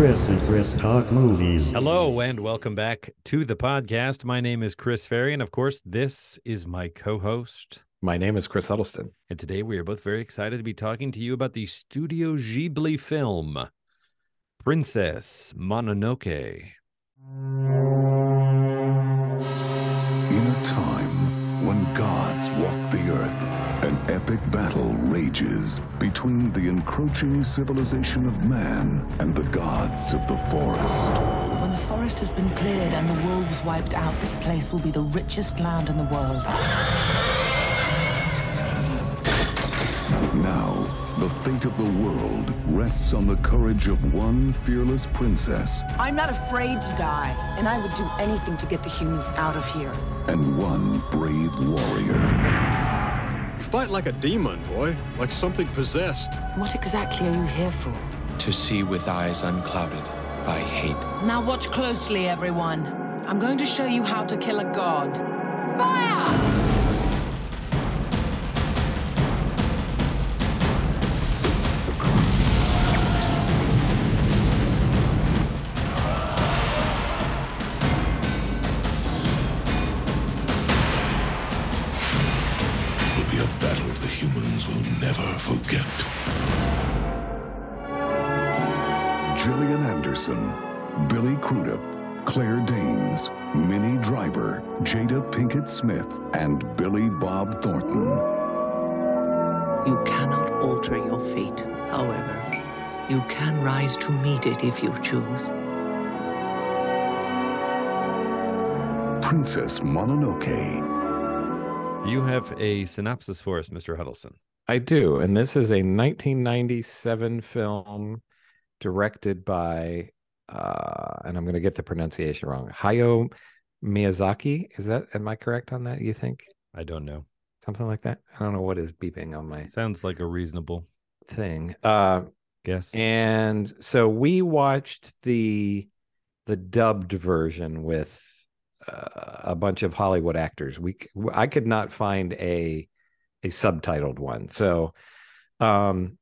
Chris and Chris Talk Movies. Hello and welcome back to the podcast. My name is Chris Ferry, and of course, this is my co-host. My name is Chris Huddleston. And today we are both very excited to be talking to you about the Studio Ghibli film, Princess Mononoke. In a time when gods walk the earth, an epic battle rages between the encroaching civilization of man and the gods of the forest. When the forest has been cleared and the wolves wiped out, this place will be the richest land in the world. Now, the fate of the world rests on the courage of one fearless princess I'm not afraid to die, and I would do anything to get the humans out of here. And one brave warrior. You fight like a demon, boy. Like something possessed. What exactly are you here for? to see with eyes unclouded by hate. Now watch closely, everyone. I'm going to show you how to kill a god. Fire! Billy Crudup, Claire Danes, Minnie Driver, Jada Pinkett Smith, and Billy Bob Thornton. You cannot alter your fate, however. You can rise to meet it if you choose. Princess Mononoke. You have a synopsis for us, Mr. Huddleston. I do. And this is a 1997 film directed by, uh, and I'm going to get the pronunciation wrong, Hayao Miyazaki. Is that, am I correct on that, you think? I don't know. Something like that? I don't know what is beeping on my Sounds like a reasonable thing. Uh, guess. and so we watched the the dubbed version with uh, a bunch of Hollywood actors. We I could not find a a subtitled one. So um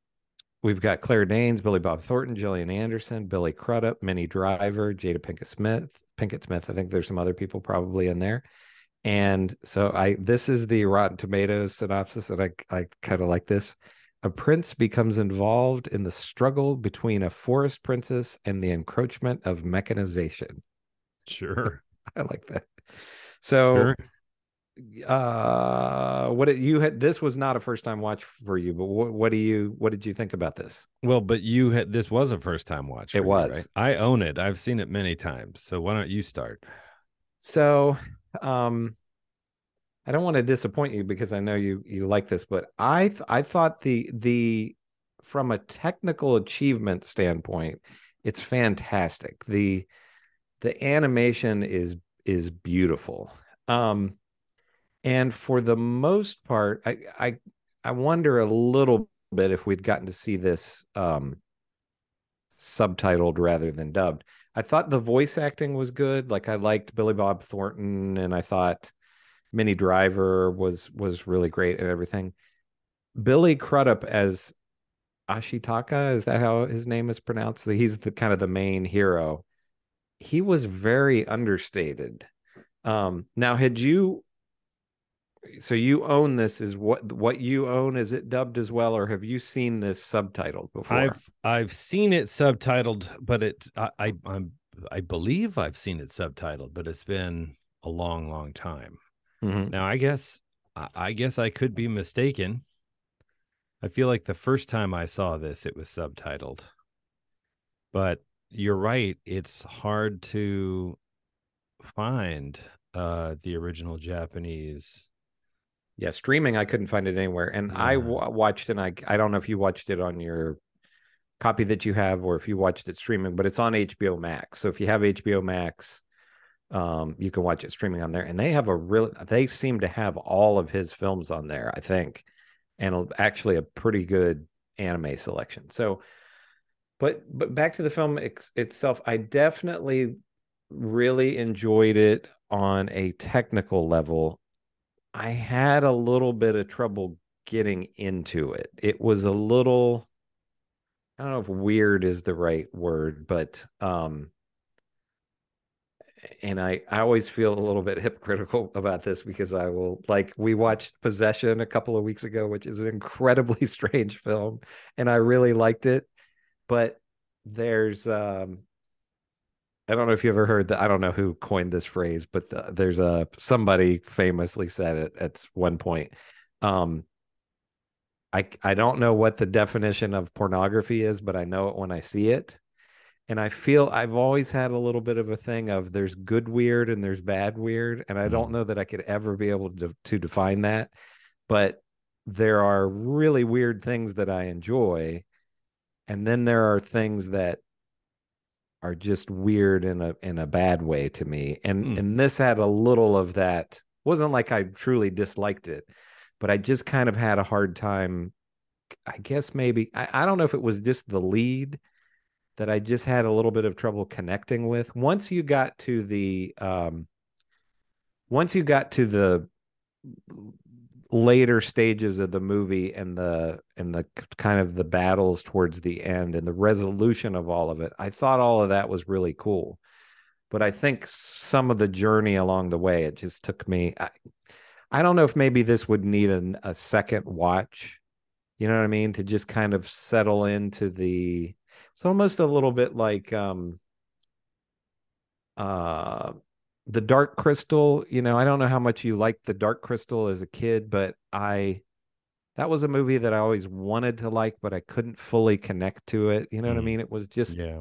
we've got Claire Danes, Billy Bob Thornton, Gillian Anderson, Billy Crudup, Minnie Driver, Jada Pinkett Smith, Pinkett Smith. I think there's some other people probably in there. And so I this is the Rotten Tomatoes synopsis, and I I kind of like this. A prince becomes involved in the struggle between a forest princess and the encroachment of mechanization. sure. I like that. So Sure. Uh what did you had this was not a first time watch for you but what, what do you what did you think about this Well, but you had this was a first time watch. It for you, was. right? I own it. I've seen it many times. So why don't you start? so um i don't want to disappoint you because i know you you like this but i th- i thought the the from a technical achievement standpoint it's fantastic the the animation is is beautiful um and for the most part i i i wonder a little bit if we'd gotten to see this um subtitled rather than dubbed. I thought the voice acting was good. Like i liked billy bob thornton and i thought minnie driver was was really great and everything. Billy crudup as ashitaka is that how his name is pronounced? He's the kind of the main hero. He was very understated. Um now had you so you own this is what what you own is it dubbed as well or have you seen this subtitled before I've I've seen it subtitled, but it I, I I'm I believe I've seen it subtitled, but it's been a long, long time. Mhm. Now I guess I, I guess I could be mistaken. I feel like the first time I saw this, it was subtitled. But you're right; it's hard to find uh the original Japanese. Yeah, streaming, I couldn't find it anywhere. And I Yeah. w- watched, and I I don't know if you watched it on your copy that you have, or if you watched it streaming, but it's on HBO Max. So if you have HBO Max, um, you can watch it streaming on there. And they have a real, they seem to have all of his films on there, I think, and actually a pretty good anime selection. So, but but back to the film ex- itself, I definitely really enjoyed it on a technical level. I had a little bit of trouble getting into it. It was a little I don't know if weird is the right word, but um and I I always feel a little bit hypocritical about this because I will like we watched Possession a couple of weeks ago, which is an incredibly strange film, and I really liked it. But there's um I don't know if you ever heard that. I don't know who coined this phrase, but the, there's a somebody famously said it at one point. Um, I I don't know what the definition of pornography is, but I know it when I see it. And I feel I've always had a little bit of a thing of there's good weird and there's bad weird, and I don't know that I could ever be able to to define that. But there are really weird things that I enjoy, and then there are things that are just weird in a in a bad way to me. And Mm. and this had a little of that. wasn't like I truly disliked it, but I just kind of had a hard time. I guess maybe I, I don't know if it was just the lead that I just had a little bit of trouble connecting with. Once you got to the um once you got to the later stages of the movie and the and the kind of the battles towards the end and the resolution of all of it i thought all of that was really cool. But i think some of the journey along the way it just took me i, I don't know if maybe this would need an, a second watch. You know what i mean? To just kind of settle into the it's almost a little bit like um uh the dark crystal you know i don't know how much you liked the dark crystal as a kid but i that was a movie that i always wanted to like but i couldn't fully connect to it you know what i Mm. mean it was just Yeah.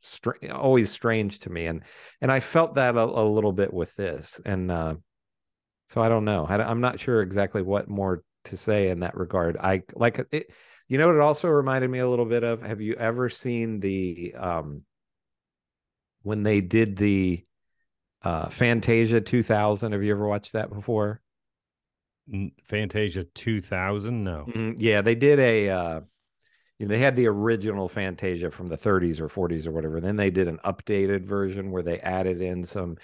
stra- always strange to me and and i felt that a, a little bit with this and uh so i don't know I, i'm not sure exactly what more to say in that regard i like it you know what it also reminded me a little bit of have you ever seen the um when they did the uh fantasia 2000 have you ever watched that before Fantasia 2000? No. Mhm. Yeah, they did a. Uh, you know, they had the original Fantasia from the 30s or 40s or whatever. Then they did an updated version where they added in some,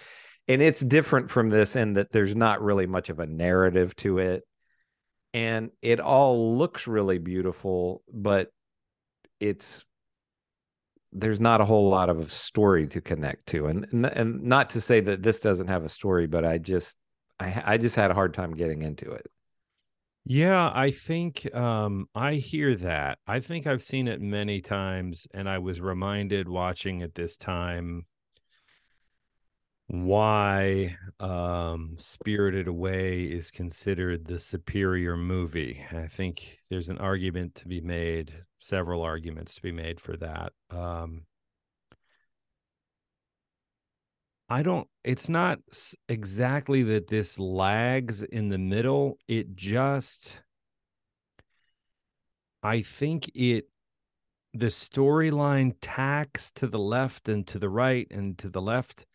and it's different from this in that there's not really much of a narrative to it, and it all looks really beautiful, but it's there's not a whole lot of story to connect to, and and, and not to say that this doesn't have a story, but I just I I just had a hard time getting into it. Yeah, I think um I hear that. I think I've seen it many times and I was reminded watching it this time why um Spirited Away is considered the superior movie. I think there's an argument to be made, several arguments to be made for that. Um I don't it's not exactly that this lags in the middle. It just I think it the storyline tacks to the left and to the right and to the left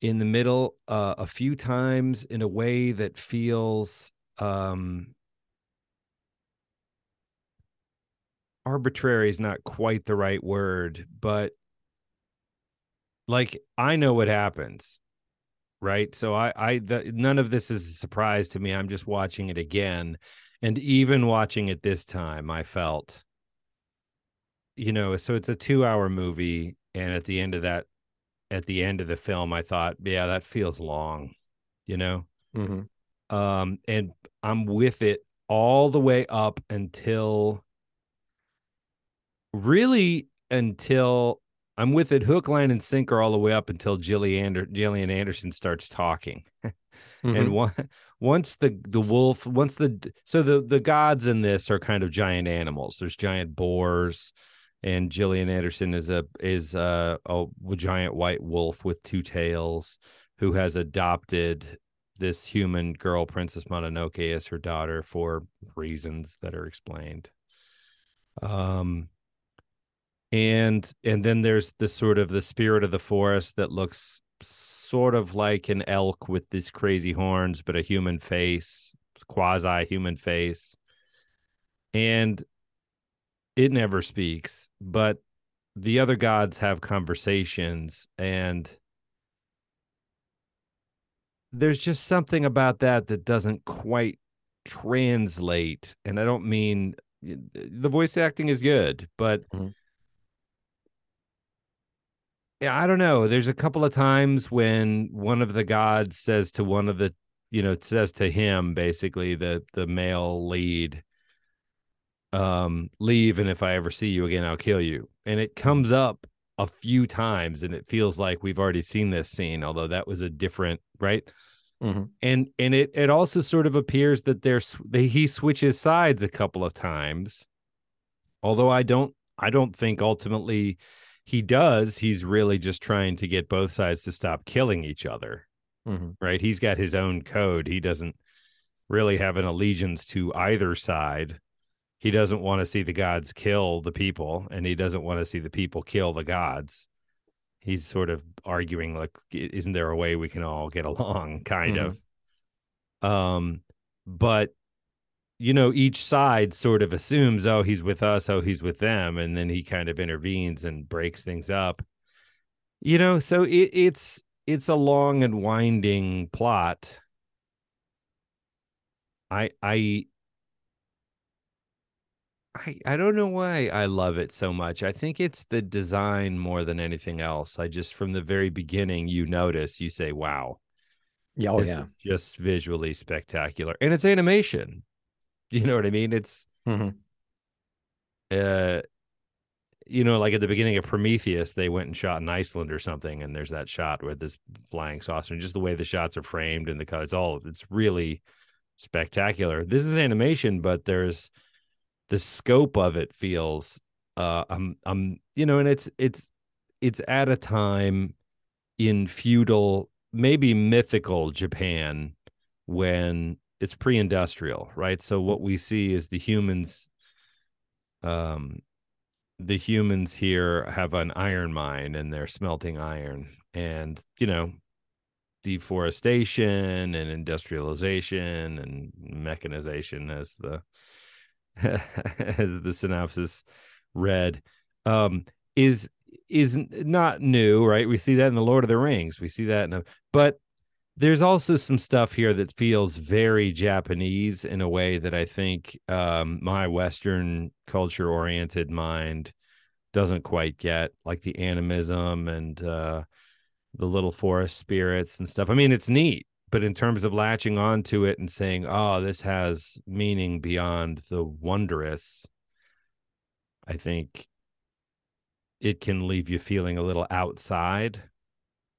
in the middle uh, a few times in a way that feels um arbitrary is not quite the right word but like I know what happens right? So I I the, none of this is a surprise to me. I'm just watching it again. And even watching it this time I felt you know so it's a 2 hour movie and at the end of that at the end of the film I thought yeah that feels long you know? Mm-hmm. um and i'm with it all the way up until really until i'm with it hook line and sinker all the way up until Gillian, Ander- Gillian anderson starts talking. Mm-hmm. and one, once the the wolf once the so the the gods in this are kind of giant animals. There's giant boars and Gillian Anderson is a is a, a giant white wolf with two tails who has adopted this human girl Princess Mononoke as her daughter for reasons that are explained. Um and and then there's the sort of the spirit of the forest that looks sort of like an elk with these crazy horns but a human face quasi human face and it never speaks but the other gods have conversations and there's just something about that that doesn't quite translate and i don't mean the voice acting is good but Mhm. Yeah, I don't know. There's a couple of times when one of the gods says to one of the, you know, says to him basically the the male lead, um, leave, and if I ever see you again, I'll kill you. And it comes up a few times, and it feels like we've already seen this scene, although that was a different, right? Mhm. And and it it also sort of appears that there's they, he switches sides a couple of times, although I don't I don't think ultimately he does. He's really just trying to get both sides to stop killing each other Mhm. right? He's got his own code. He doesn't really have an allegiance to either side. He doesn't want to see the gods kill the people, and he doesn't want to see the people kill the gods. He's sort of arguing like, isn't there a way we can all get along? Kind Mhm. of. Um, but you know, each side sort of assumes, oh, he's with us, oh, he's with them, and then he kind of intervenes and breaks things up you know so it, it's it's a long and winding plot i i I, I don't know why I love it so much. I think it's the design more than anything else. I just from the very beginning you notice, you say, "Wow, Yeah, oh yeah. just visually spectacular." And it's animation. You know what I mean? It's Mhm. uh you know, like at the beginning of Prometheus, they went and shot in Iceland or something, and there's that shot with this flying saucer, and just the way the shots are framed and the colors, all it's really spectacular. This is animation, but there's the scope of it feels uh I'm, you know, and it's it's it's at a time in feudal, maybe mythical Japan when it's pre-industrial, right? So what we see is the humans um the humans here have an iron mine and they're smelting iron and you know deforestation and industrialization and mechanization as the as the synopsis read. Um is is not new right? We see that in the lord of the rings. We see that in a but there's also some stuff here that feels very Japanese in a way that I think um, my Western culture oriented mind doesn't quite get, like the animism and uh, the little forest spirits and stuff. I mean, it's neat, but in terms of latching onto it and saying, oh, this has meaning beyond the wondrous, I think it can leave you feeling a little outside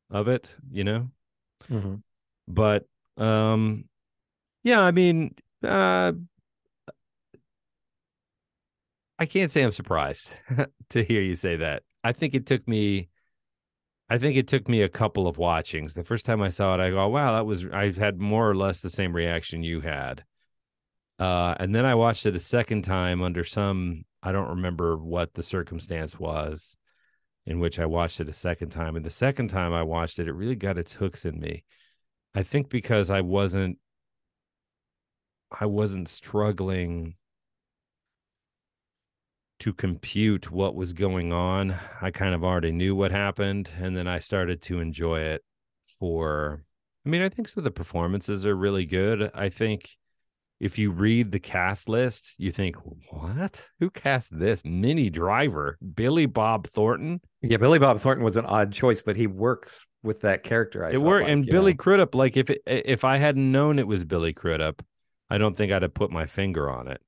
of it, you know? Mhm. but um yeah i mean uh i can't say i'm surprised to hear you say that. I think it took me i think it took me a couple of watchings. The first time i saw it i go wow that was i had more or less the same reaction you had. Uh and then i watched it a second time under some i don't remember what the circumstance was in which i watched it a second time and the second time i watched it it really got its hooks in me I think because I wasn't I wasn't struggling to compute what was going on. I kind of already knew what happened and then I started to enjoy it for I mean, I think some of the performances are really good. I think if you read the cast list, you think, "What? Who cast this? Minnie Driver, Billy Bob Thornton?" Yeah, Billy Bob Thornton was an odd choice, but he works with that character. I it worked, like, and Billy know. Crudup. Like if it, if I hadn't known it was Billy Crudup, I don't think I'd have put my finger on it.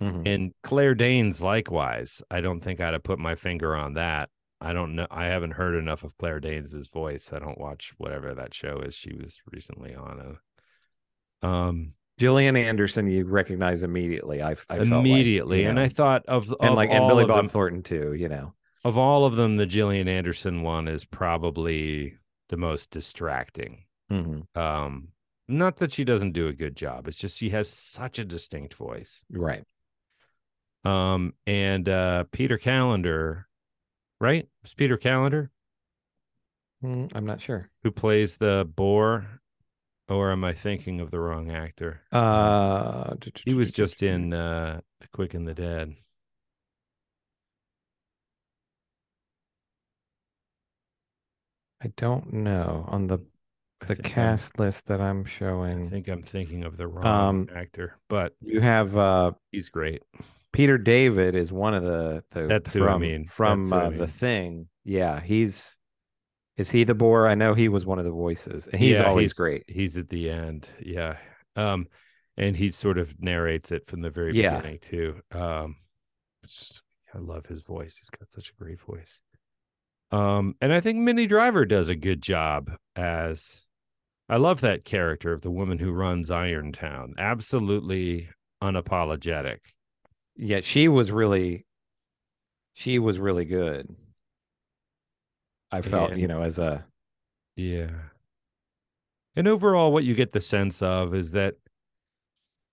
Mhm. And Claire Danes, likewise, I don't think I'd have put my finger on that. I don't know. I haven't heard enough of Claire Danes' voice. I don't watch whatever that show is she was recently on. A, um, Gillian Anderson, you recognize immediately. I, I felt like, immediately, you and know. I thought of and of like and Billy Bob them, Thornton too. You know, of all of them, the Gillian Anderson one is probably the most distracting. Mhm. Um, not that she doesn't do a good job. It's just she has such a distinct voice. right? Um, and uh, Peter Callender, right? It's Peter Callender Mm, I'm not sure. who plays the boar, or am I thinking of the wrong actor? Uh, He was just in uh, Quick and the Dead. I don't know on the the think I'm- cast list that I'm showing. I think I'm thinking of the wrong Um, actor, but You have uh, he's great. Peter David is one of the, the That's who I from mean. from who I uh, the thing. Yeah, he's Is he the boar? I know he was one of the voices, and he's Yeah, always he's- great. He's at the end. Yeah. Um, and he sort of narrates it from the very Yeah. beginning too. Um, I love his voice. He's got such a great voice. Um, and I think Minnie Driver does a good job as I love that character of the woman who runs Irontown. Absolutely unapologetic. Yeah, she was really, she was really good. I felt, you know, as a Yeah. And overall, what you get the sense of is that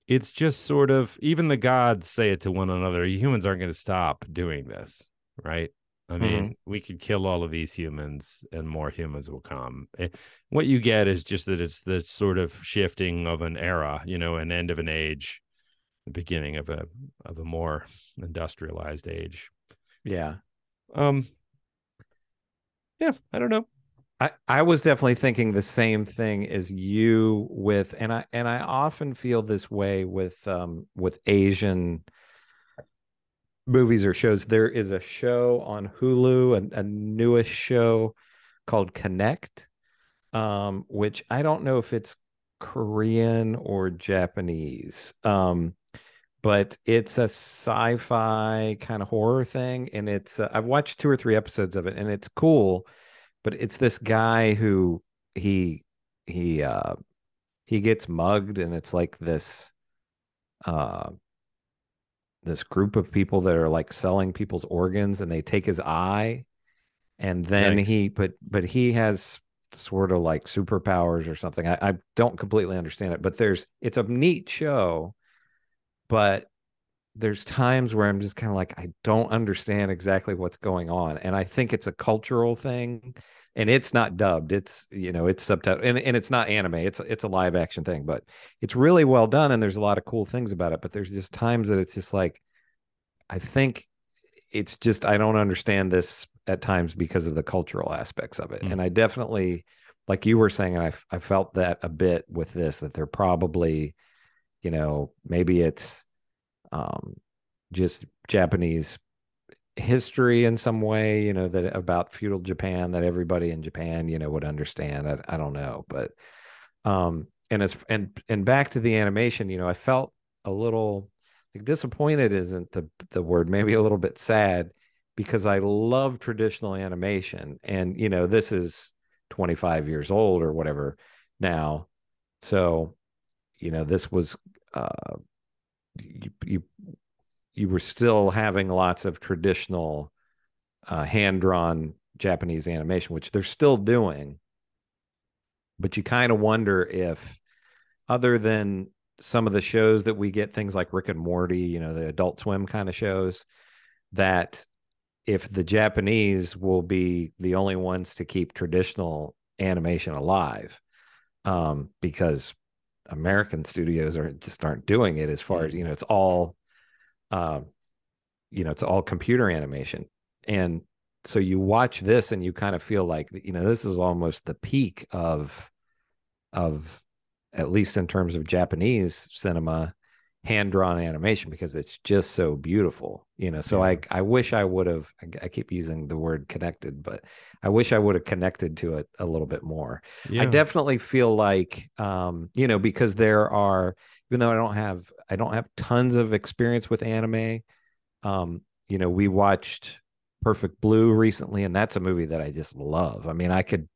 it's just sort of even the gods say it to one another humans aren't going to stop doing this, right? I mean, we could kill all of these humans and more humans will come. Eh, What you get is just that it's the sort of shifting of an era, you know, an end of an age, the beginning of a of a more industrialized age. yeah. Um yeah, I don't know. I, I was definitely thinking the same thing as you with and I and I often feel this way with um with Asian movies or shows. There is a show on Hulu, a, a newest show called Connect, um, which I don't know if it's Korean or Japanese. Um, but it's a sci-fi kind of horror thing, and it's uh, I've watched two or three episodes of it, and it's cool but it's this guy who he he uh he gets mugged and it's like this uh this group of people that are like selling people's organs and they take his eye and then he but but he has sort of like superpowers or something. I, I don't completely understand it but there's it's a neat show but there's times where i'm just kind of like i don't understand exactly what's going on and i think it's a cultural thing and it's not dubbed it's you know it's subtitled and, and it's not anime it's it's a live action thing but it's really well done and there's a lot of cool things about it but there's just times that it's just like i think it's just i don't understand this at times because of the cultural aspects of it Mm. and i definitely like you were saying and I, I felt that a bit with this that they're probably you know maybe it's um just japanese history in some way, you know, that about feudal Japan that everybody in Japan, you know, would understand. I, I don't know, but um and as and and back to the animation, you know, I felt a little like disappointed isn't the the word, maybe a little bit sad because I love traditional animation and you know, this is 25 years old or whatever now. So, you know, this was uh you, you you were still having lots of traditional uh, hand drawn Japanese animation, which they're still doing. But you kind of wonder if, other than some of the shows that we get, things like Rick and Morty, you know, the Adult Swim kind of shows, that if the Japanese will be the only ones to keep traditional animation alive, um, because American studios are just aren't doing it as far as you know, it's all um, you know, it's all computer animation. And so you watch this and you kind of feel like, you know, this is almost the peak of, of at least in terms of Japanese cinema, hand drawn animation because it's just so beautiful, you know. So I, I wish I would have, I, I keep using the word connected, but I wish I would have connected to it a little bit more. Yeah. I definitely feel like, um, you know, because there are, even though I don't have, I don't have tons of experience with anime. Um, you know, we watched Perfect Blue recently, and that's a movie that I just love. I mean, I could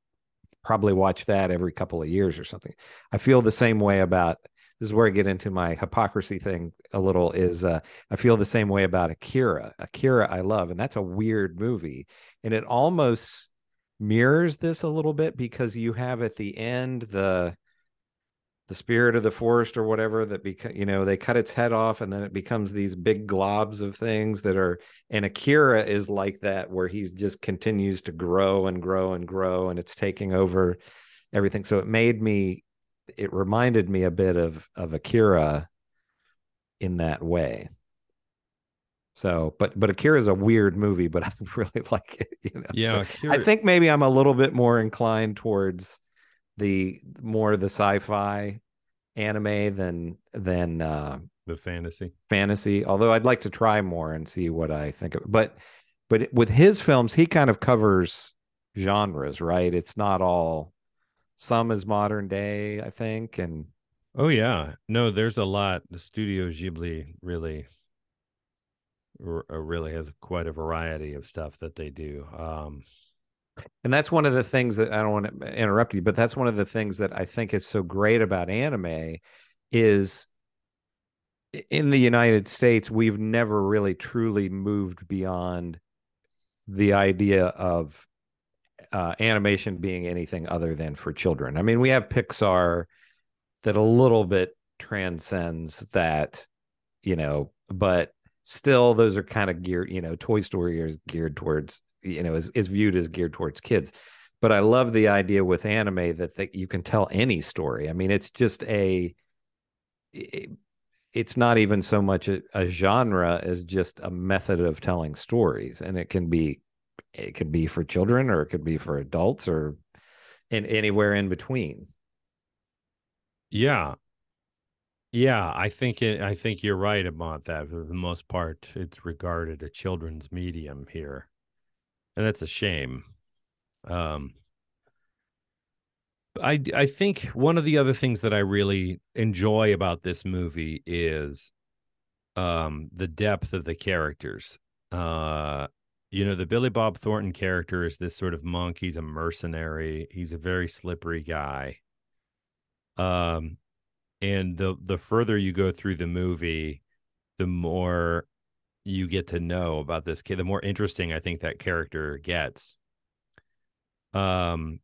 probably watch that every couple of years or something. I feel the same way about this is where I get into my hypocrisy thing a little is uh, I feel the same way about Akira. Akira I love, and that's a weird movie. And it almost mirrors this a little bit because you have at the end the the spirit of the forest or whatever that become you know they cut its head off and then it becomes these big globs of things that are and akira is like that where he's just continues to grow and grow and grow and it's taking over everything so it made me it reminded me a bit of of akira in that way so but but akira is a weird movie but i really like it you know Yeah, So i think maybe i'm a little bit more inclined towards the more the sci-fi anime than than uh the fantasy. fantasy although i'd like to try more and see what i think of but but with his films he kind of covers genres, right? It's not all some is modern day, I think, and Oh yeah, no, there's a lot. The Studio Ghibli really, uh, really has quite a variety of stuff that they do. Um, and that's one of the things that I don't want to interrupt you, but that's one of the things that I think is so great about anime is in the United States, we've never really truly moved beyond the idea of uh, animation being anything other than for children. I mean, we have Pixar that a little bit transcends that, you know, but still those are kind of geared, you know, Toy Story is geared towards, you know, is, is viewed as geared towards kids. But I love the idea with anime that, that you can tell any story. I mean, it's just a, it, it's not even so much a, a, genre as just a method of telling stories and it can be it could be for children or it could be for adults or in anywhere in between. Yeah. Yeah i think it, i think you're right about that. For the most part it's regarded a children's medium here. And that's a shame. Um I I think one of the other things that I really enjoy about this movie is um the depth of the characters. Uh you know, the Billy Bob Thornton character is this sort of monk, he's a mercenary, he's a very slippery guy. Um and the the further you go through the movie, the more you get to know about this kid, the more interesting I think that character gets. Um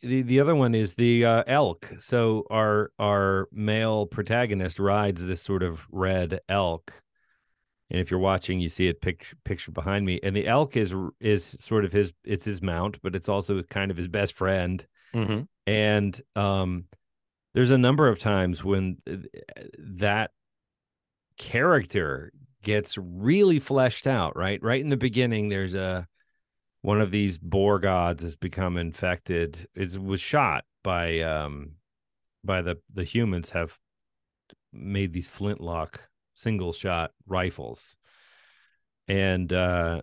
the the other one is the uh, elk. So our our male protagonist rides this sort of red elk, and if you're watching, you see it pic- pictured behind me. And the elk is is sort of his it's his mount, but it's also kind of his best friend. Mm-hmm. And um, there's a number of times when that character gets really fleshed out. Right, right in the beginning, there's a one of these boar gods has become infected. It was shot by um by the the humans have made these flintlock single shot rifles, and uh,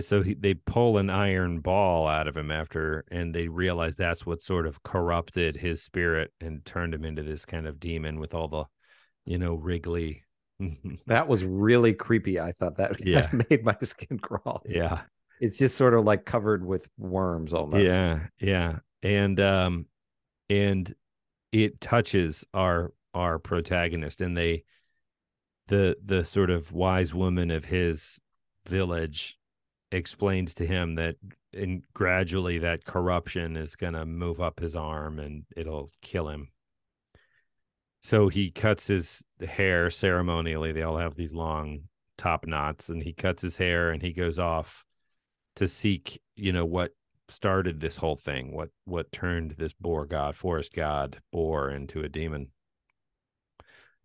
so he, they pull an iron ball out of him after, and they realize that's what sort of corrupted his spirit and turned him into this kind of demon with all the, you know, wriggly. that was really creepy. I thought that yeah. made my skin crawl. Yeah it's just sort of like covered with worms almost. Yeah, yeah. And um and it touches our our protagonist and they the the sort of wise woman of his village explains to him that and gradually that corruption is going to move up his arm and it'll kill him so he cuts his hair ceremonially they all have these long top knots and he cuts his hair and he goes off to seek, you know, what started this whole thing, what what turned this boar god, forest god, boar into a demon.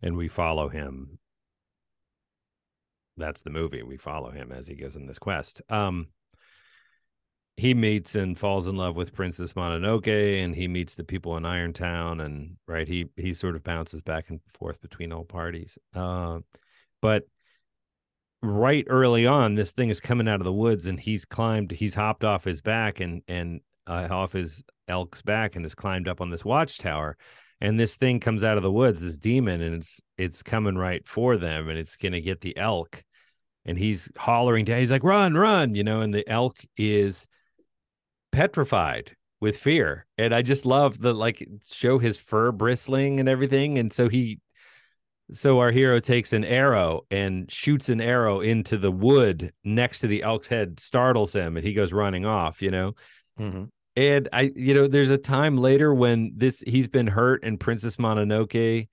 And we follow him. That's the movie. We follow him as he goes in this quest. Um he meets and falls in love with Princess Mononoke and he meets the people in Irontown and right he he sort of bounces back and forth between all parties. Uh but right early on, this thing is coming out of the woods, and he's climbed, he's hopped off his back and and uh, off his elk's back, and has climbed up on this watchtower. And this thing comes out of the woods, this demon, and it's it's coming right for them, and it's gonna get the elk. And he's hollering down. He's like, "Run, run!" You know. And the elk is petrified with fear. And I just love the like show his fur bristling and everything. And so he so our hero takes an arrow and shoots an arrow into the wood next to the elk's head, startles him, and he goes running off, you know. Mm-hmm. And I, you know, there's a time later when this he's been hurt and Princess Mononoke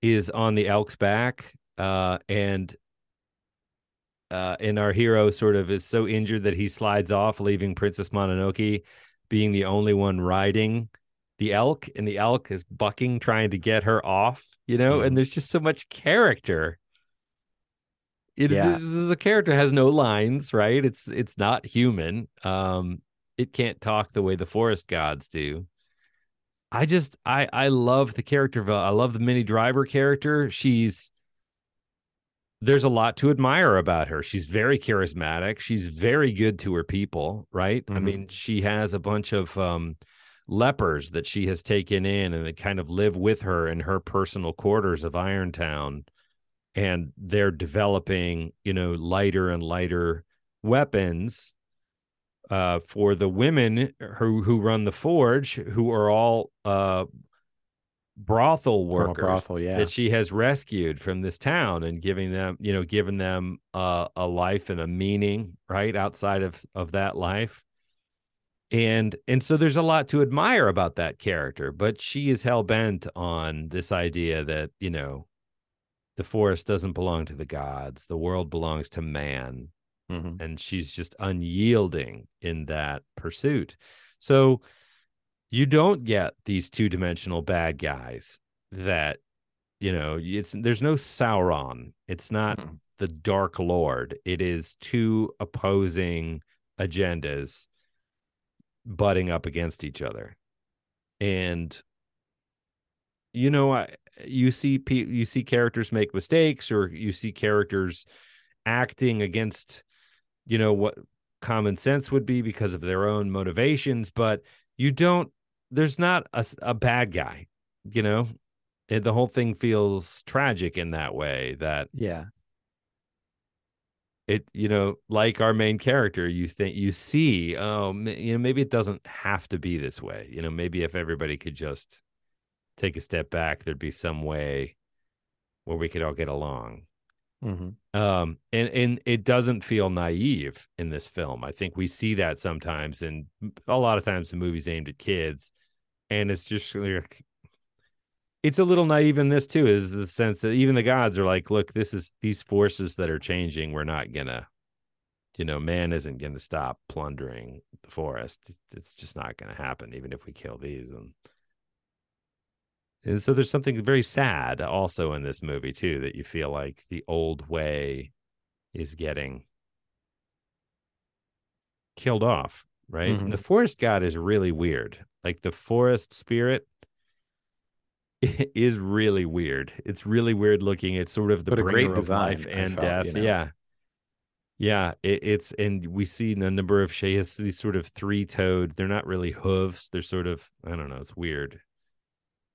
is on the elk's back, uh, and uh, and our hero sort of is so injured that he slides off, leaving Princess Mononoke being the only one riding the elk, and the elk is bucking, trying to get her off you know, mm. and there's just so much character. It yeah. the character has no lines, right? It's it's not human. Um, it can't talk the way the forest gods do. I just I I love the character. Of I love the Minnie Driver character. She's there's a lot to admire about her. She's very charismatic. She's very good to her people, right? I Mhm. mean, she has a bunch of um, lepers that she has taken in and they kind of live with her in her personal quarters of Irontown. And they're developing, you know, lighter and lighter weapons uh, for the women who who run the forge, who are all uh, brothel workers brothel, yeah. that she has rescued from this town and giving them, you know, giving them uh, a life and a meaning, right outside of of that life. And and so there's a lot to admire about that character, but she is hell bent on this idea that you know, the forest doesn't belong to the gods, the world belongs to man, Mhm. and she's just unyielding in that pursuit. So you don't get these two-dimensional bad guys that you know it's there's no sauron it's not Mm-mm. the dark lord it is two opposing agendas butting up against each other and you know I, you see you see characters make mistakes or you see characters acting against you know what common sense would be because of their own motivations but you don't there's not a bad guy you know it, the whole thing feels tragic in that way that Yeah. it you know like our main character you think you see oh you know maybe it doesn't have to be this way you know maybe if everybody could just take a step back there'd be some way where we could all get along hmm um and and it doesn't feel naive in this film. I think we see that sometimes and a lot of times the movies aimed at kids and it's just like it's a little naive in this too is the sense that even the gods are like look this is these forces that are changing we're not gonna you know man isn't gonna stop plundering the forest. It's just not gonna happen even if we kill these. And and so there's something very sad also in this movie too that you feel like the old way is getting killed off, right? And the mm-hmm. forest god is really weird. Like the forest spirit is really weird. It's really weird looking. It's sort of the But great of design, life and felt, death. you know? Yeah. Yeah, it, it's and we see a number of she has these sort of three-toed. They're not really hooves. They're sort of I don't know. It's weird.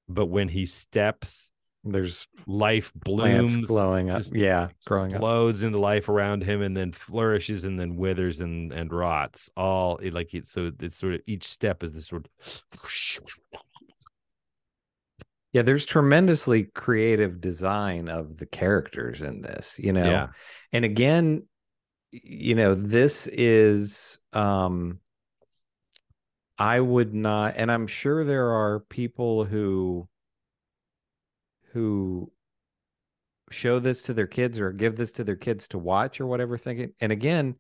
But when he steps, There's life plants blooms, glowing up. Yeah, growing up. explodes into life around him, and then flourishes, and then withers and and rots. All it, like it. So it's sort of each step is this sort of. Yeah, there's tremendously creative design of the characters in this, you know. Yeah. And again, you know, this is um I would not and I'm sure there are people who who show this to their kids or give this to their kids to watch or whatever thinking. And again,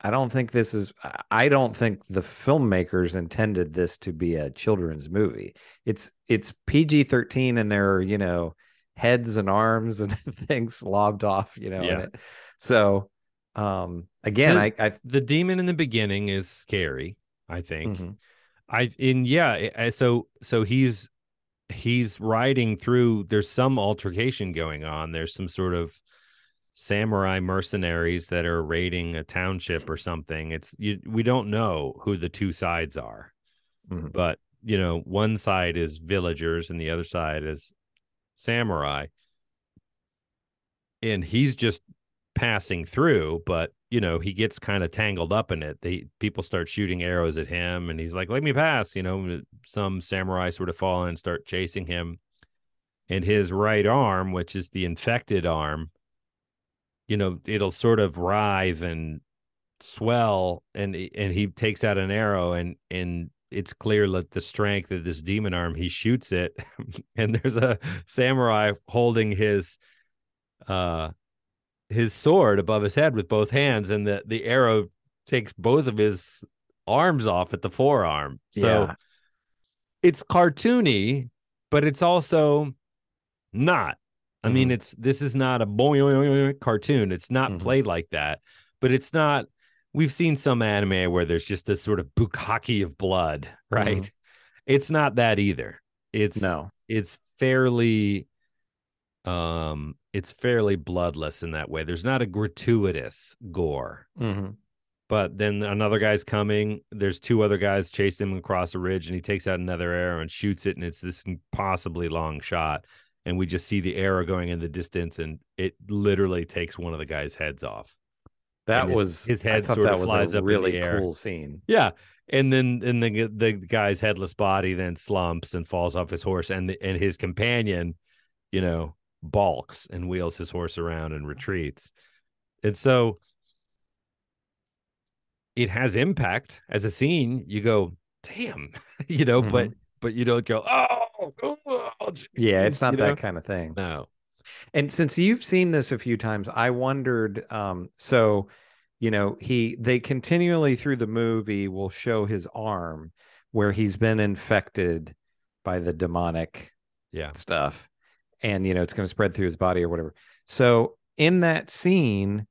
I don't think this is I- don't think the filmmakers intended this to be a children's movie. It's it's PG-13 and there are, you know, heads and arms and things lobbed off, you know. Yeah. so um again, The- I I the demon in the beginning is scary. I think. Mhm. I in yeah. So so he's he's riding through. There's some altercation going on. There's some sort of samurai mercenaries that are raiding a township or something. It's you. We don't know who the two sides are, Mhm. but you know, one side is villagers and the other side is samurai. And he's just passing through, but you know, he gets kind of tangled up in it. They people start shooting arrows at him and he's like, "Let me pass," you know, some samurai sort of fall in and start chasing him. And his right arm, which is the infected arm, you know, it'll sort of writhe and swell and and he takes out an arrow and and it's clear that the strength of this demon arm he shoots it and there's a samurai holding his uh his sword above his head with both hands and the the arrow takes both of his arms off at the forearm so Yeah. it's cartoony but it's also not i mean Mhm. it's this is not a boy cartoon it's not Mhm. played like that but it's not we've seen some anime where there's just this sort of bukkake of blood right Mhm. it's not that either it's no. it's fairly um it's fairly bloodless in that way there's not a gratuitous gore Mhm. but then another guy's coming there's two other guys chasing him across a ridge and he takes out another arrow and shoots it and it's this impossibly long shot and we just see the arrow going in the distance and it literally takes one of the guy's heads off That his- was his head sort that of was flies a up in the really air. cool scene. Yeah, and then and the the guy's headless body then slumps and falls off his horse, and the, and his companion, you know, balks and wheels his horse around and retreats, and so it has impact as a scene. You go, damn, you know, but but you don't go, oh, oh, oh Yeah, it's not you that know? kind of thing. No, And since you've seen this a few times, I wondered um so you know, he they continually through the movie will show his arm where he's been infected by the demonic yeah, stuff and you know it's going to spread through his body or whatever. So in that scene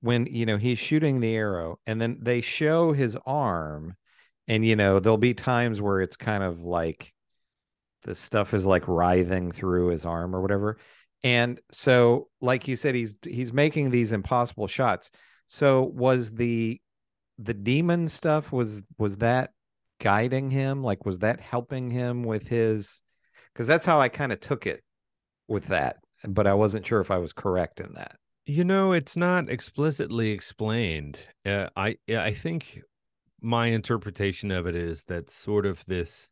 when you know he's shooting the arrow and then they show his arm and you know there'll be times where it's kind of like the stuff is like writhing through his arm or whatever. And so like you said he's he's making these impossible shots. So was the the demon stuff was was that guiding him? Like was that helping him with his because that's how i kind of took it with that but i wasn't sure if i was correct in that You know, it's not explicitly explained. Uh, I I think my interpretation of it is that sort of this.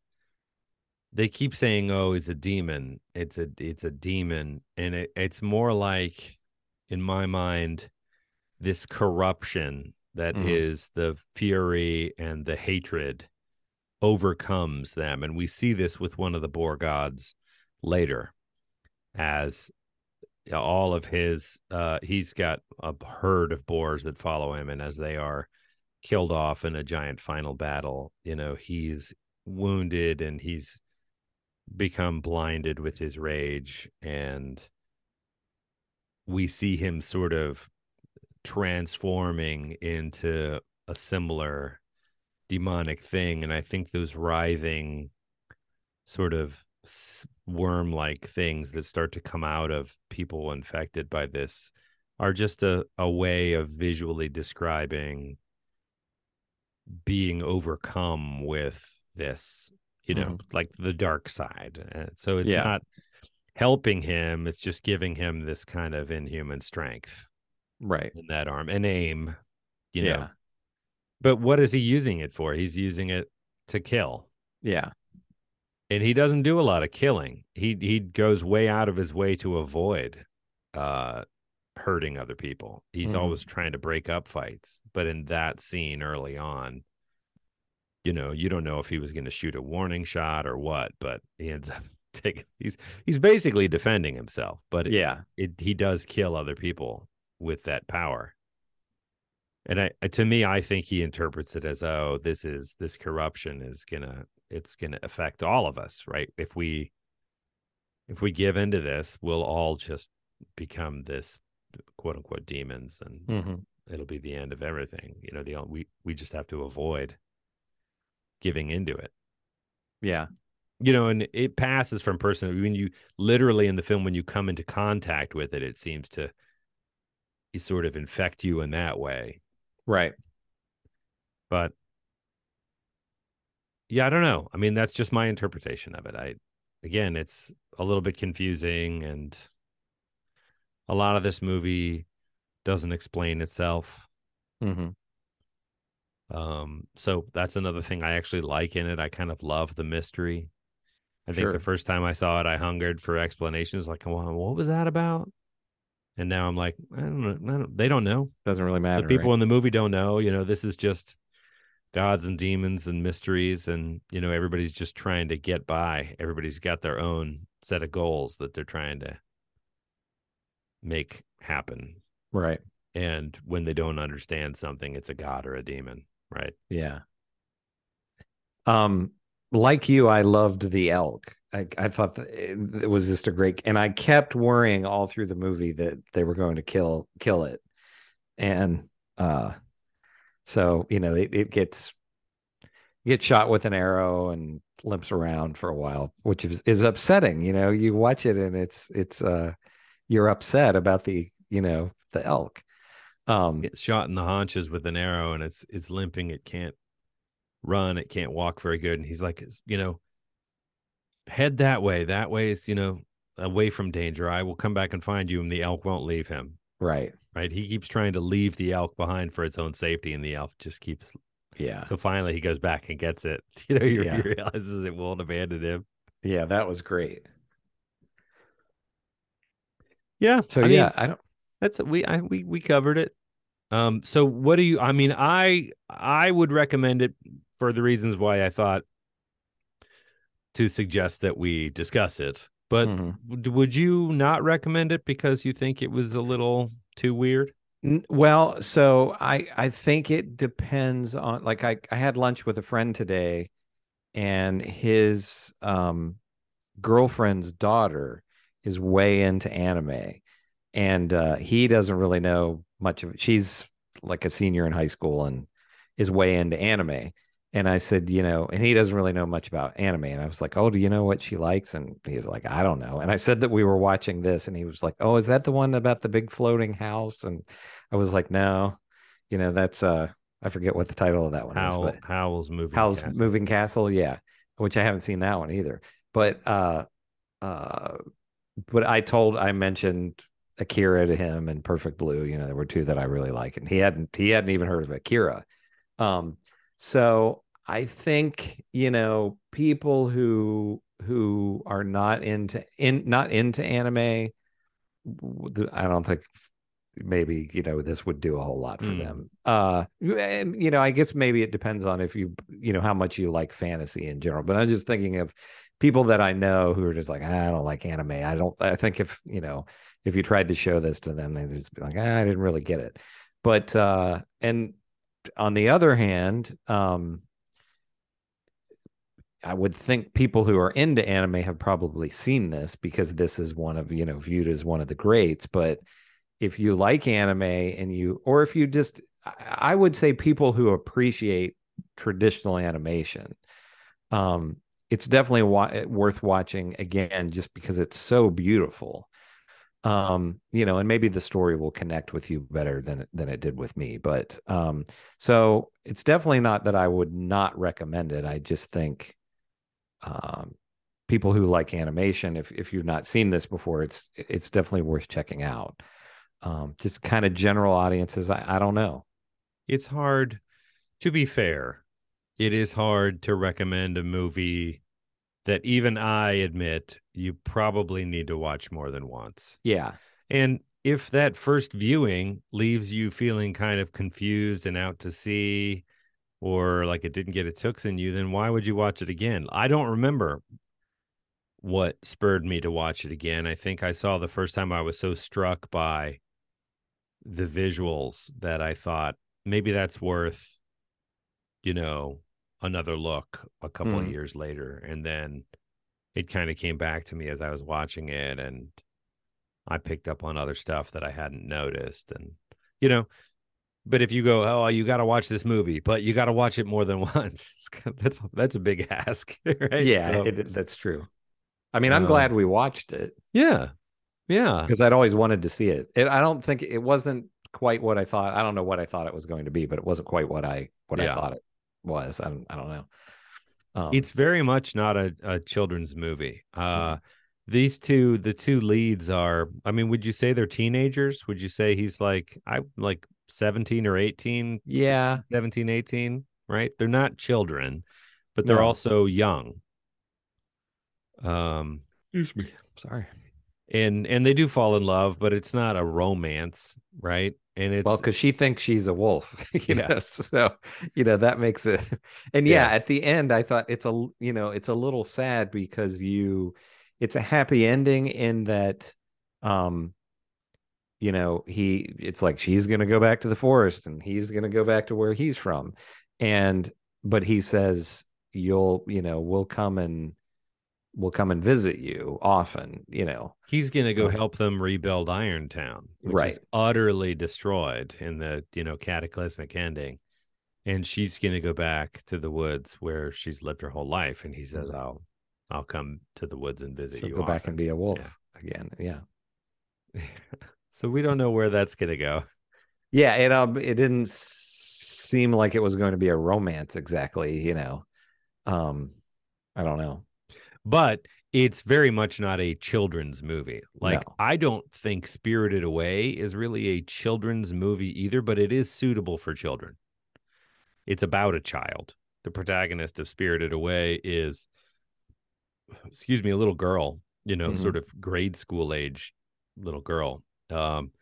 They keep saying, "Oh, it's a demon. It's a it's a demon," and it, it's more like, in my mind, this corruption that is Mhm. the fury and the hatred overcomes them, and we see this with one of the boar gods later, as all of his uh he's got a herd of boars that follow him and as they are killed off in a giant final battle you know he's wounded and he's become blinded with his rage and we see him sort of transforming into a similar demonic thing and i think those writhing sort of worm like things that start to come out of people infected by this are just a, a way of visually describing being overcome with this you know like the dark side Uh, so it's Yeah. not helping him it's just giving him this kind of inhuman strength right. in that arm and aim you Yeah. know but what is he using it for? He's using it to kill. Yeah and he doesn't do a lot of killing. He he goes way out of his way to avoid uh hurting other people. He's Mhm. always trying to break up fights. But in that scene early on, you know, you don't know if he was going to shoot a warning shot or what, but he ends up taking he's he's basically defending himself, but it- yeah it he does kill other people with that power. And I to me, I think he interprets it as, oh, this is this corruption is gonna it's gonna affect all of us, right? If we if we give into this, we'll all just become this quote unquote demons and Mhm. it'll be the end of everything. You know, the we we just have to avoid giving into it yeah you know and it passes from person when you literally in the film when you come into contact with it it seems to it sort of infect you in that way right but yeah i don't know i mean that's just my interpretation of it i again it's a little bit confusing and a lot of this movie doesn't explain itself hmm Um, so that's another thing I actually like in it. I kind of love the mystery. I think the first time I saw it, I hungered for explanations, like, well, what was that about? And now I'm like, I don't know. I don't, they don't know. doesn't really matter the people right? in the movie don't know. You know, this is just gods and demons and mysteries, and you know, everybody's just trying to get by. Everybody's got their own set of goals that they're trying to make happen. right And when they don't understand something, it's a god or a demon, right? Yeah. Um, like you, I loved the elk. I, I thought that it, it was just a great, and I kept worrying all through the movie that they were going to kill kill it, and uh, so you know it, it gets gets shot with an arrow and limps around for a while, which is is upsetting. You know, you watch it and it's it's uh you're upset about the you know the elk. Um, It's shot in the haunches with an arrow, and it's it's limping. It can't run. It can't walk very good. And he's like, you know, head that way. That way is you know away from danger. I will come back and find you, and the elk won't leave him. right. Right? He keeps trying to leave the elk behind for its own safety, and the elk just keeps. Yeah. So finally, he goes back and gets it. You know, he, Yeah. he realizes it won't abandon him. Yeah, that was great. Yeah. So I mean, yeah, I don't. That's we I we we covered it. Um so what do you I mean I I would recommend it for the reasons why I thought to suggest that we discuss it. But Mhm. would- would you not recommend it because you think it was a little too weird? Well, so I I think it depends on like I I had lunch with a friend today and his um girlfriend's daughter is way into anime and uh he doesn't really know much of it. She's like a senior in high school and is way into anime. And I said, you know, and he doesn't really know much about anime. And I was like, oh, do you know what she likes? And he's like, I don't know. And I said that we were watching this, and he was like, oh, is that the one about the big floating house? And I was like, no, you know, that's uh, I forget what the title of that one Howl, is, but Howl's moving. Howl's Castle. Moving Castle, yeah, which I haven't seen that one either. But uh, uh, but I told, I mentioned Akira to him and Perfect Blue. You know, there were two that I really like, and he hadn't he hadn't even heard of Akira. Um, so I think you know people who who are not into in not into anime. I don't think maybe you know this would do a whole lot for Mm. them. Uh, and you know, I guess maybe it depends on if you you know how much you like fantasy in general. But I'm just thinking of people that I know who are just like "Ah, I don't like anime. I don't. I think if you know if you tried to show this to them, they'd just be like ah, I didn't really get it. But uh, and on the other hand, um, I would think people who are into anime have probably seen this because this is one of, you know, viewed as one of the greats. But if you like anime and you, or if you just, I- would say people who appreciate traditional animation, um, it's definitely wa- worth watching again just because it's so beautiful. Um, you know, and maybe the story will connect with you better than than it did with me. But um, so it's definitely not that I would not recommend it. I just think um, people who like animation, if if you've not seen this before, it's it's definitely worth checking out. Um, just kind of general audiences, I, I don't know. It's hard to be fair. It is hard to recommend a movie that even I admit you probably need to watch more than once. Yeah, And if that first viewing leaves you feeling kind of confused and out to sea, or like it didn't get its hooks in you, then why would you watch it again? I don't remember what spurred me to watch it again. I think I saw the first time I was so struck by the visuals that I thought maybe that's worth, you know, another look a couple of Mm. years later. And then it kind of came back to me as I was watching it and I picked up on other stuff that I hadn't noticed. And, you know, but if you go, oh, you got to watch this movie, but you got to watch it more than once, it's that's that's a big ask, right? yeah, So, it, that's true. I mean, I'm Um, glad we watched it yeah, yeah. because I'd always wanted to see it. it. I don't think it wasn't quite what I thought. I don't know what I thought it was going to be, but it wasn't quite what I what Yeah. I thought it was. I don't, I don't know. Um, it's very much not a, a children's movie. Uh, Mm-hmm. These two, the two leads are. I mean, would you say they're teenagers? Would you say he's like I like seventeen or 18? Yeah. 16, 17, 18, Right? They're not children, but they're No. also young. Um, excuse me. Sorry. and and they do fall in love, but it's not a romance, right? And it's well, because she thinks she's a wolf, you know. Yes. So, you know, that makes it. And yeah, Yes. at the end, I thought it's a, you know, it's a little sad because you, it's a happy ending in that, um, you know, he, it's like she's gonna go back to the forest and he's gonna go back to where he's from, and but he says you'll, you know, we'll come and we'll come and visit you often, you know. he's going to go Uh, help them rebuild Irontown, which is Right. utterly destroyed in the you know cataclysmic ending. And she's going to go back to the woods where she's lived her whole life. And he says, "I'll, I'll come to the woods and visit. She'll you." go back and be a wolf again. Yeah. So we don't know where that's gonna go. Yeah, it um it didn't seem like it was going to be a romance exactly, you know. Um I don't know. but it's very much not a children's movie. Like No. I don't think Spirited Away is really a children's movie either, but it is suitable for children. It's about a child. The protagonist of Spirited Away is excuse me, a little girl, you know, Mhm. sort of grade school age little girl. Um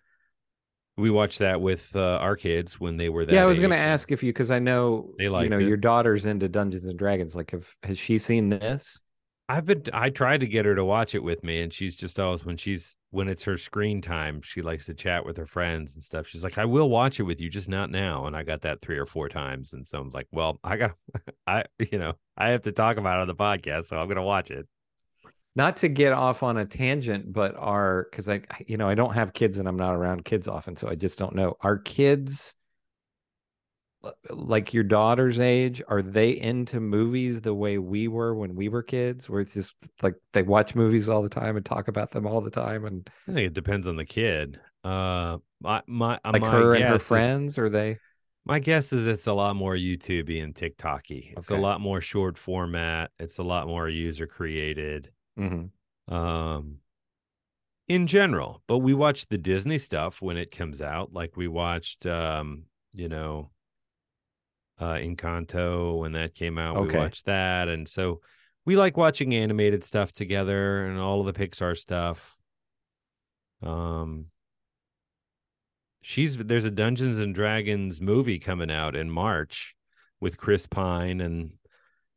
we watched that with uh, our kids when they were that yeah, I was going to ask if you cuz I know They you know it. your daughter's into Dungeons and Dragons like have has she seen this? I've been I tried to get her to watch it with me and she's just always when she's when it's her screen time, she likes to chat with her friends and stuff. She's like, I will watch it with you, just not now. And I got that three or four times. And so I'm like, well, I got I you know, I have to talk about it on the podcast, so I'm gonna watch it. Not to get off on a tangent, but are cuz I you know, I don't have kids and I'm not around kids often, so I just don't know. Are kids like your daughter's age are they into movies the way we were when we were kids where it's just like they watch movies all the time and talk about them all the time and I think it depends on the kid. Uh my my like my her and her guess is- friends or they My guess is it's a lot more YouTubey and TikToky. It's Okay. a lot more short format. It's a lot more user created. Mhm. um in general but we watch the disney stuff when it comes out like we watched um you know uh encanto when that came out Okay. we watched that and so we like watching animated stuff together and all of the pixar stuff. Um she's there's a dungeons and dragons movie coming out in march with chris pine and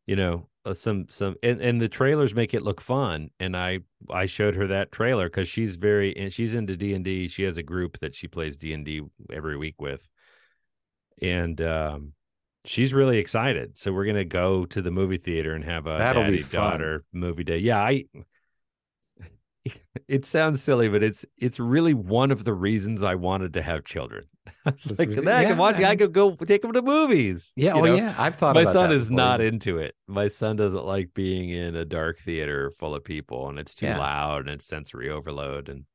you know uh, some some and, and the trailers make it look fun and i i showed her that trailer because she's very and she's into d&d she has a group that she plays d&d every week with. And um she's really excited so we're gonna go to the movie theater and have a That'll daddy daughter movie day yeah i it sounds silly but it's it's really one of the reasons i wanted to have children I was like, then I can yeah, watch. I could go take them to movies. yeah oh know? yeah i've thought my son is before. not into it. My son doesn't like being in a dark theater full of people and it's too Yeah. loud and it's sensory overload. And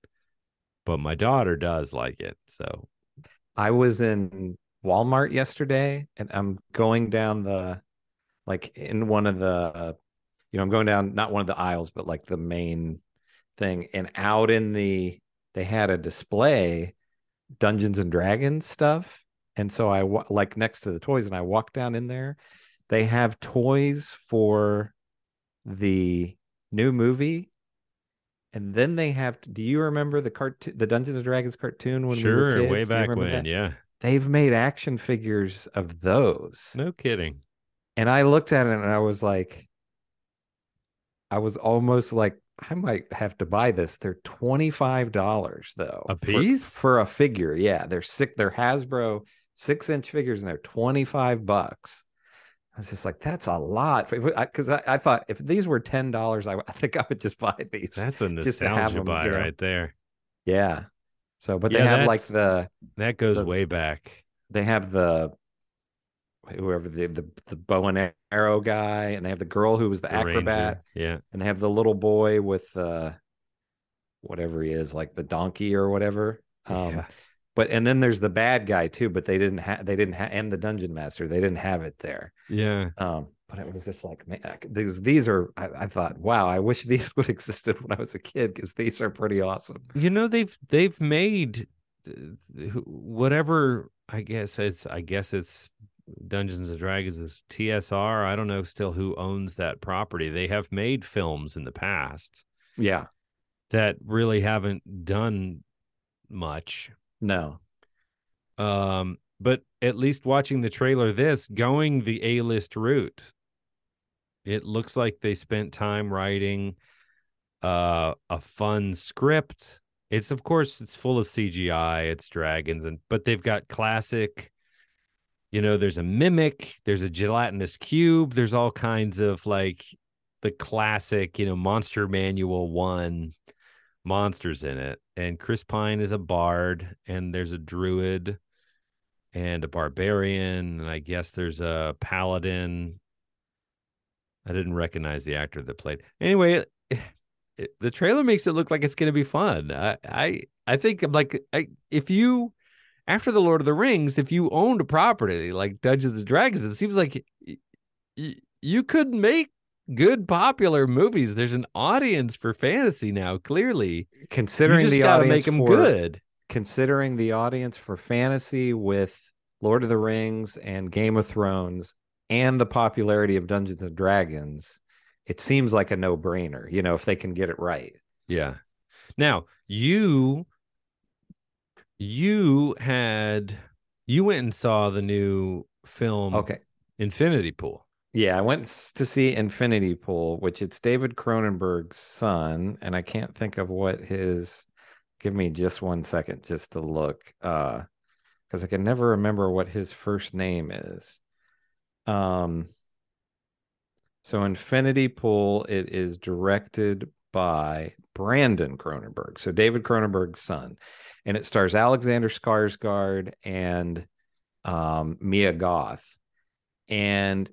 but my daughter does like it. So I was in Walmart yesterday and I'm going down the like in one of the you know, I'm going down not one of the aisles, but like the main thing. And out in the they had a display Dungeons and Dragons stuff. And so I like next to the toys and I walked down in there. They have toys for the new movie. And then they have do you remember the cartoon the Dungeons and Dragons cartoon when we were sure, kids? way back when, that? yeah. They've made action figures of those. No kidding. And I looked at it and I was like, I was almost like, I might have to buy this. They're $25 though. A piece? For, a figure. Yeah. They're sick. They're Hasbro six inch figures and they're 25 bucks. I was just like, that's a lot. Because I, I thought if these were $10, I, I think I would just buy these. That's a nostalgia buy you know? right there. Yeah. So, but they Yeah, have like the, That goes The- way back. they have the whoever the, the the bow and arrow guy and they have the girl who was the, The ranger, acrobat Yeah. and they have the little boy with uh whatever he is like the donkey or whatever um yeah. but and then there's the bad guy too but they didn't have they didn't have and the dungeon master they didn't have it there Yeah. um but it was just like man these these are I, I thought wow i wish these would existed when i was a kid because these are pretty awesome You know they've they've made uh, whatever I guess it's I guess it's Dungeons and Dragons is TSR. I don't know still who owns that property. They have made films in the past yeah that really haven't done much. no Um, but at least watching the trailer, this going the A list route, it looks like they spent time writing uh, a fun script. It's of course it's full of CGI, it's dragons, and but they've got classic. You know, there's a mimic, there's a gelatinous cube, there's all kinds of like the classic, you know, Monster Manual one monsters in it. And Chris Pine is a bard, and there's a druid and a barbarian, and I guess there's a paladin. I didn't recognize the actor that played. Anyway, it, it- the trailer makes it look like it's going to be fun. I, I I think I'm like I, if you after the Lord of the Rings, if you owned a property like Dungeons and Dragons, it seems like y- y- you could make good popular movies. There's an audience for fantasy now. Clearly, considering the audience make them for, good. considering the audience for fantasy with Lord of the Rings and Game of Thrones and the popularity of Dungeons and Dragons, it seems like a no-brainer, you know, if they can get it right. Yeah. Now you you had you went and saw the new film Okay. Infinity Pool. Yeah, I went to see Infinity Pool, which it's David Cronenberg's son, and I can't think of what his give me just one second just to look. Uh because I can never remember what his first name is. Um so Infinity Pool, it is directed by Brandon Cronenberg. So David Cronenberg's son. And it stars Alexander Skarsgård and um, Mia Goth. And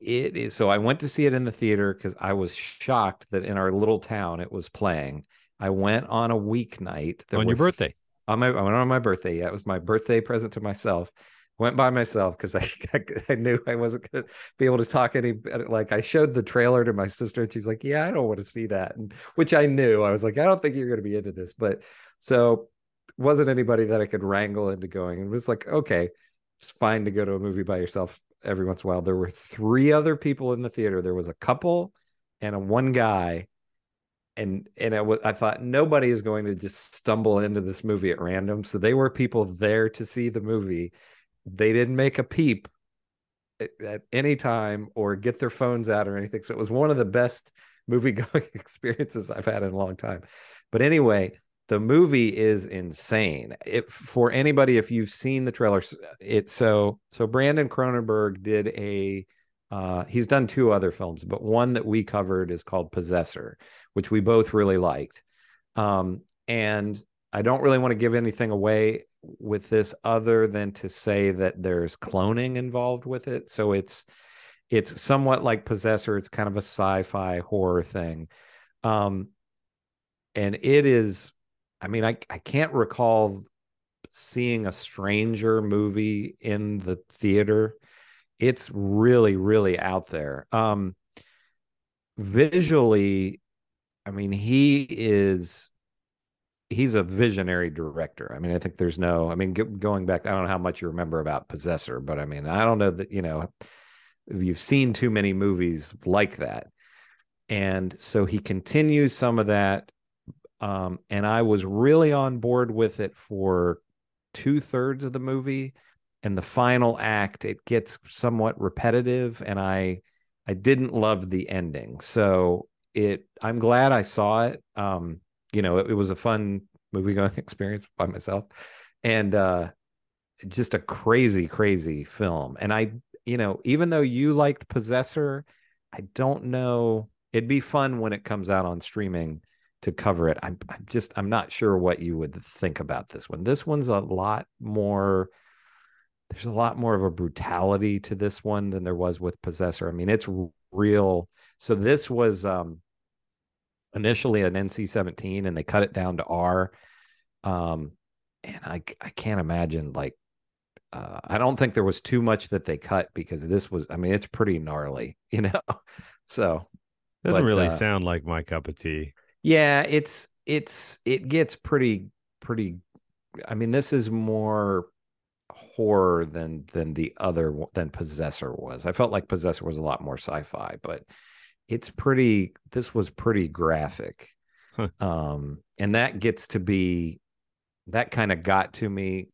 it is so I went to see it in the theater because I was shocked that in our little town it was playing. I went on a weeknight on your birthday. on my I went on my birthday. Yeah, it was my birthday present to myself. Went by myself because I, I I knew I wasn't gonna be able to talk any like I showed the trailer to my sister and she's like, Yeah, I don't want to see that. And which I knew. I was like, I don't think you're gonna be into this. But so wasn't anybody that I could wrangle into going. And was like, okay, it's fine to go to a movie by yourself every once in a while. There were three other people in the theater. There was a couple and a one guy and and it was, I thought nobody is going to just stumble into this movie at random. So they were people there to see the movie. They didn't make a peep at, any time or get their phones out or anything. So it was one of the best movie going experiences I've had in a long time. But anyway, the movie is insane. If for anybody, if you've seen the trailers, it's so so. Brandon Cronenberg did a. Uh, he's done two other films, but one that we covered is called Possessor, which we both really liked. Um, and I don't really want to give anything away with this other than to say that there's cloning involved with it. So it's it's somewhat like Possessor. It's kind of a sci-fi horror thing. Um, and it is I mean, I I can't recall seeing a stranger movie in the theater. It's really, really out there. Um visually, I mean, he is he's a visionary director. I mean, I think there's no, I mean, g- going back, I don't know how much you remember about Possessor, but I mean, I don't know that, you know, you've seen too many movies like that. And so he continues some of that. Um, and I was really on board with it for two thirds of the movie. And the final act, it gets somewhat repetitive. And I, I didn't love the ending. So it, I'm glad I saw it. Um, you know, it, it was a fun movie going experience by myself. And uh just a crazy crazy film. And i you know even though you liked possessor i don't know it'd be fun when it comes out on streaming to cover it. I'm, I'm just i'm not sure what you would think about this one. This one's a lot more there's a lot more of a brutality to this one than there was with possessor. I mean it's real. So this was um initially an NC-17 and they cut it down to R. Um, and I I can't imagine like uh, I don't think there was too much that they cut because this was I mean it's pretty gnarly, you know. So Doesn't but, really uh, sound like my cup of tea. yeah, it's it's it gets pretty pretty I mean this is more horror than than the other than Possessor was. I felt like Possessor was a lot more sci-fi, but it's pretty this was pretty graphic. Huh. Um and that gets to be that kind of got to me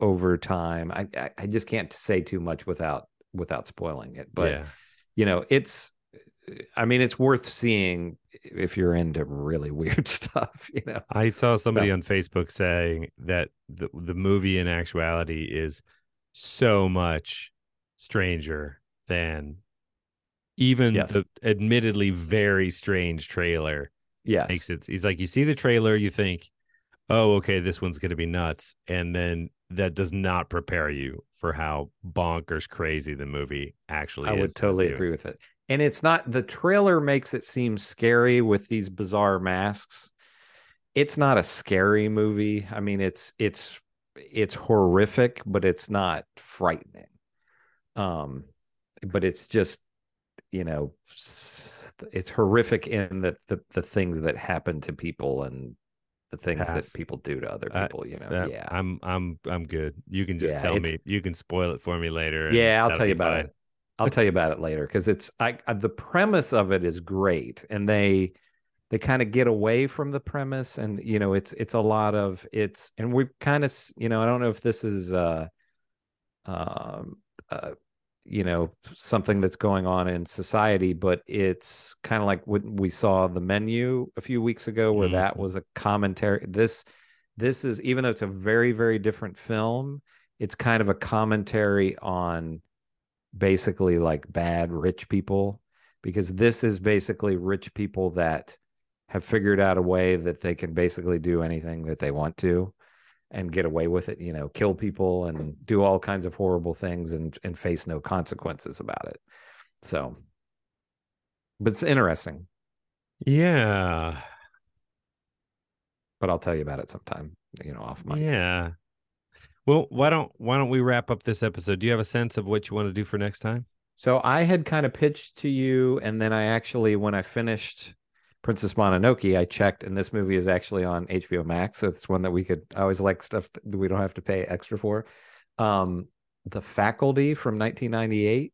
over time. I, I I just can't say too much without without spoiling it. But yeah. you know, it's I mean, it's worth seeing if you're into really weird stuff, you know. I saw somebody So- on Facebook saying that the the movie in actuality is so much stranger than even Yes. the admittedly very strange trailer Yes. makes it. He's like, you see the trailer, you think, oh, okay, this one's going to be nuts, and then that does not prepare you for how bonkers crazy the movie actually I is. I would totally you. agree with it. And it's not the trailer makes it seem scary with these bizarre masks. it's not a scary movie. I mean, it's it's it's horrific, but it's not frightening. Um, but it's just you know it's horrific in the the, the things that happen to people and the things Pass. that people do to other Uh, people. you know, That- yeah, I'm I'm I'm good. You can just Yeah, tell me. You can spoil it for me later. yeah. I'll tell you about fine. it. I'll tell you about it later because it's I, I the premise of it is great and they they kind of get away from the premise and you know it's it's a lot of it's and we've kind of you know I don't know if this is uh um uh you know something that's going on in society but it's kind of like when we saw the menu a few weeks ago where that Mhm. was a commentary this this is even though it's a very very different film it's kind of a commentary on basically like bad rich people because this is basically rich people that have figured out a way that they can basically do anything that they want to and get away with it you know kill people and do all kinds of horrible things and and face no consequences about it so but it's interesting Yeah. but i'll tell you about it sometime you know off mic Yeah. Well, why don't why don't we wrap up this episode? Do you have a sense of what you want to do for next time? So I had kind of pitched to you, and then I actually, when I finished Princess Mononoke, I checked, and this movie is actually on HBO Max. So it's one that we could. I always like stuff that we don't have to pay extra for. Um, The Faculty from 1998,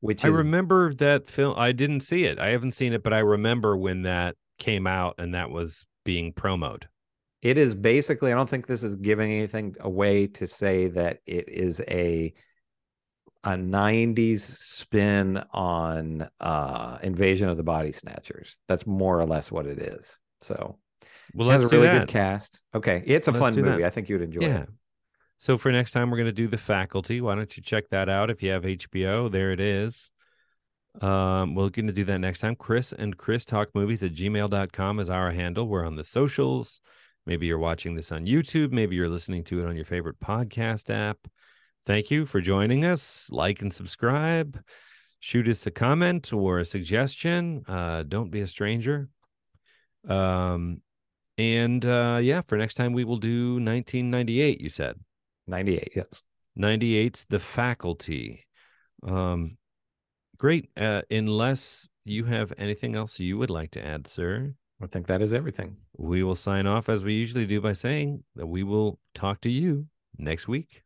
which I is remember that film. I didn't see it. I haven't seen it, but I remember when that came out and that was being promoted. it is basically. I don't think this is giving anything away to say that it is a a 90s spin on uh invasion of the body snatchers that's more or less what it is so Well, It has a really that. good cast. Okay, it's a Let's fun do that. movie. I think you would enjoy yeah. it. So for next time, we're going to do the faculty. Why don't you check that out if you have HBO? There it is. Um, we're going to do that next time. Chris and Chris talk movies at gmail.com is our handle. We're on the socials. Maybe you're watching this on YouTube. Maybe you're listening to it on your favorite podcast app. Thank you for joining us. Like and subscribe. Shoot us a comment or a suggestion. Uh, don't be a stranger. Um, and uh, yeah, for next time we will do 1998. You said 98, yes. 98's The Faculty. Um, great. Uh, unless you have anything else you would like to add, sir, I think that is everything. we will sign off as we usually do by saying that we will talk to you next week.